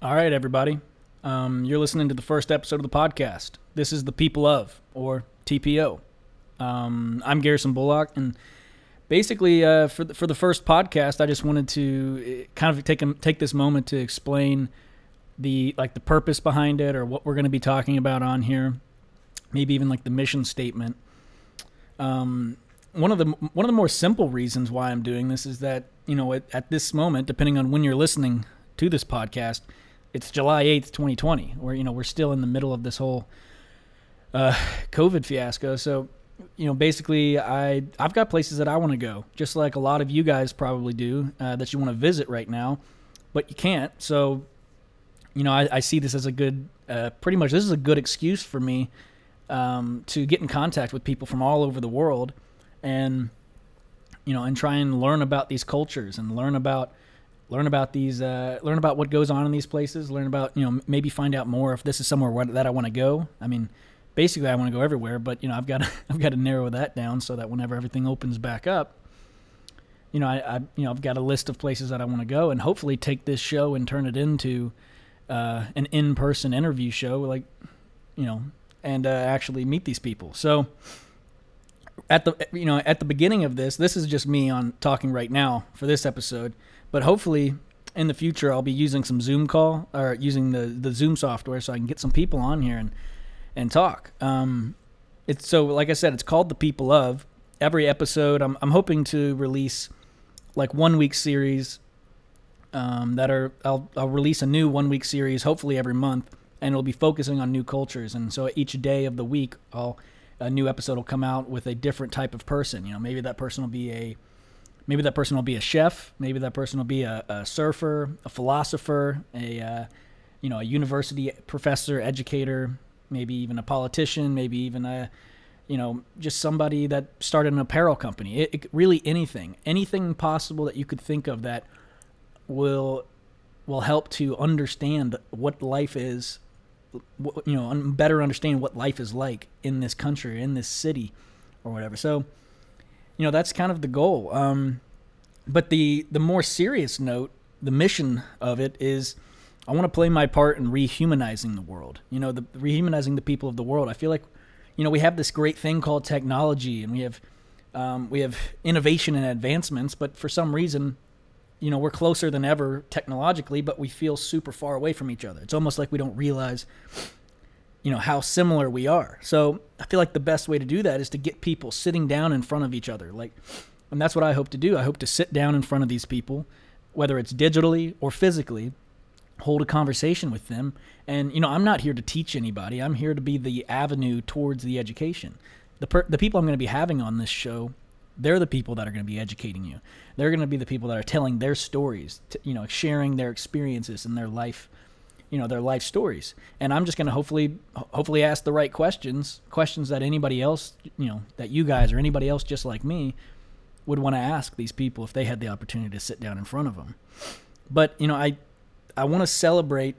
All right, everybody. Um, you're listening to the first episode of the podcast. This is the People of, or TPO. Um, I'm Garrison Bullock, and basically, uh, for the, for the first podcast, I just wanted to uh, kind of take a, take this moment to explain the like the purpose behind it, or what we're going to be talking about on here. Maybe even like the mission statement. Um, one of the one of the more simple reasons why I'm doing this is that you know at, at this moment, depending on when you're listening to this podcast it's July 8th, 2020, where, you know, we're still in the middle of this whole uh, COVID fiasco. So, you know, basically, I, I've got places that I want to go, just like a lot of you guys probably do, uh, that you want to visit right now, but you can't. So, you know, I, I see this as a good, uh, pretty much, this is a good excuse for me um, to get in contact with people from all over the world and, you know, and try and learn about these cultures and learn about learn about these uh, learn about what goes on in these places learn about you know maybe find out more if this is somewhere where, that i want to go. I mean basically i want to go everywhere but you know i've got to, i've got to narrow that down so that whenever everything opens back up you know I, I you know i've got a list of places that i want to go and hopefully take this show and turn it into uh, an in-person interview show like you know and uh, actually meet these people. So at the you know at the beginning of this this is just me on talking right now for this episode but hopefully, in the future, I'll be using some Zoom call or using the the Zoom software so I can get some people on here and and talk. Um, it's so like I said, it's called the People of. Every episode, I'm I'm hoping to release like one week series um, that are I'll I'll release a new one week series hopefully every month, and it'll be focusing on new cultures. And so each day of the week, I'll a new episode will come out with a different type of person. You know, maybe that person will be a maybe that person will be a chef. Maybe that person will be a, a surfer, a philosopher, a uh, you know a university professor, educator, maybe even a politician, maybe even a you know just somebody that started an apparel company. It, it, really anything, anything possible that you could think of that will will help to understand what life is you know better understand what life is like in this country in this city or whatever so you know that's kind of the goal. Um, but the the more serious note, the mission of it is, I want to play my part in rehumanizing the world. You know, the rehumanizing the people of the world. I feel like, you know, we have this great thing called technology, and we have um, we have innovation and advancements, but for some reason, you know, we're closer than ever technologically, but we feel super far away from each other. It's almost like we don't realize you know how similar we are. So I feel like the best way to do that is to get people sitting down in front of each other. Like, and that's what I hope to do. I hope to sit down in front of these people, whether it's digitally or physically, hold a conversation with them. And you know, I'm not here to teach anybody. I'm here to be the avenue towards the education. The per- the people I'm going to be having on this show, they're the people that are going to be educating you. They're going to be the people that are telling their stories, to, you know, sharing their experiences and their life you know their life stories. And i'm just going to hopefully hopefully ask the right questions questions that anybody else you know that you guys or anybody else just like me would want to ask these people if they had the opportunity to sit down in front of them but you know i i want to celebrate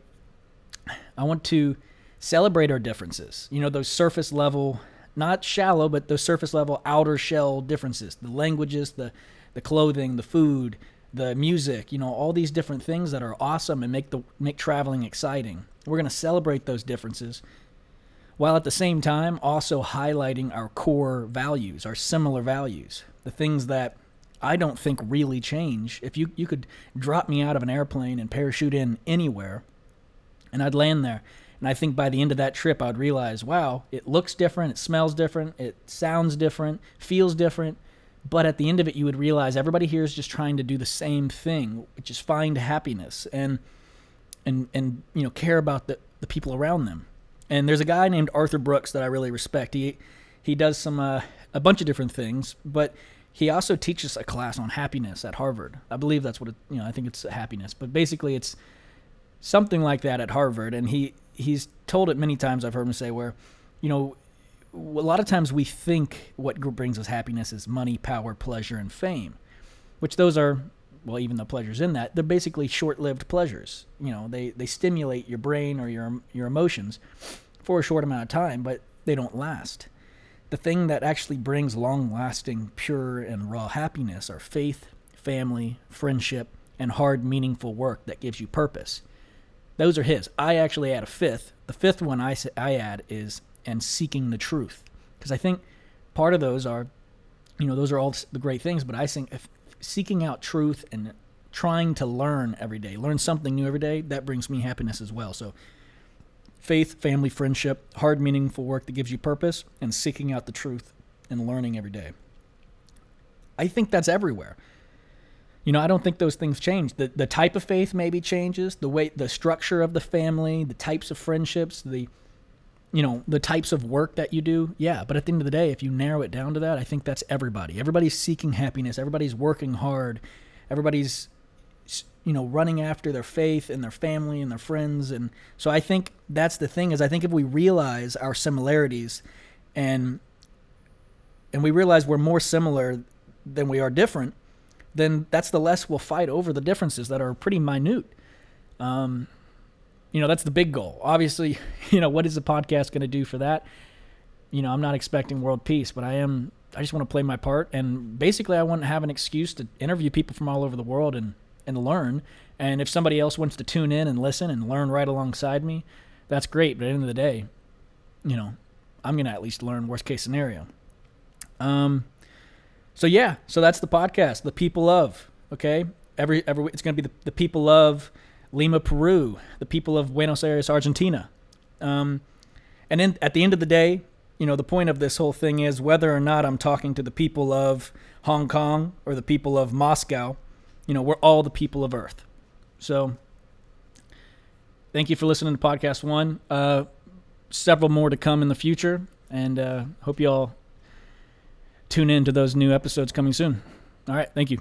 i want to celebrate our differences. You know those surface level not shallow but those surface level outer shell differences. The languages the the clothing the food the music, you know, all these different things that are awesome and make the make traveling exciting. We're going to celebrate those differences while at the same time also highlighting our core values, our similar values, the things that I don't think really change. If you you could drop me out of an airplane and parachute in anywhere and I'd land there and I think by the end of that trip I'd realize, wow, it looks different, it smells different, it sounds different, feels different but at the end of it, you would realize everybody here is just trying to do the same thing, which is find happiness and and and you know care about the, the people around them. And there's a guy named Arthur Brooks that I really respect. He he does some uh, a bunch of different things, but he also teaches a class on happiness at Harvard. I believe that's what it, you know. I think it's happiness, but basically it's something like that at Harvard. And he he's told it many times. I've heard him say where, you know, a lot of times we think what brings us happiness is money, power, pleasure, and fame, which those are, well, even the pleasures in that, they're basically short-lived pleasures. You know, they, they stimulate your brain or your, your emotions for a short amount of time, but they don't last. The thing that actually brings long-lasting, pure, and raw happiness are faith, family, friendship, and hard, meaningful work that gives you purpose. Those are his. I actually add a fifth. The fifth one I, I add is and seeking the truth. Because I think part of those are, you know, those are all the great things, but I think seeking out truth and trying to learn every day, learn something new every day, that brings me happiness as well. So, faith, family, friendship, hard, meaningful work that gives you purpose, and seeking out the truth and learning every day. I think that's everywhere. You know, I don't think those things change. The the type of faith maybe changes, the way the structure of the family, the types of friendships, the you know, the types of work that you do. Yeah, but at the end of the day, if you narrow it down to that, I think that's everybody. Everybody's seeking happiness, everybody's working hard. Everybody's you know, running after their faith and their family and their friends and so I think that's the thing is I think if we realize our similarities and and we realize we're more similar than we are different, then that's the less we'll fight over the differences that are pretty minute. Um, you know, that's the big goal. Obviously, you know, what is the podcast going to do for that? You know, I'm not expecting world peace, but I am. I just want to play my part, and basically, I want to have an excuse to interview people from all over the world and and learn. And if somebody else wants to tune in and listen and learn right alongside me, that's great. But at the end of the day, you know, I'm gonna at least learn worst case scenario. Um, so yeah, so that's the podcast, the people of. Okay, every every it's gonna be the, the people of Lima, Peru, the people of Buenos Aires, Argentina. Um, and then at the end of the day, you know, the point of this whole thing is whether or not I'm talking to the people of Hong Kong or the people of Moscow, you know, we're all the people of Earth. So thank you for listening to podcast one. Uh, several more to come in the future, and uh, hope you all tune in to those new episodes coming soon. All right. Thank you.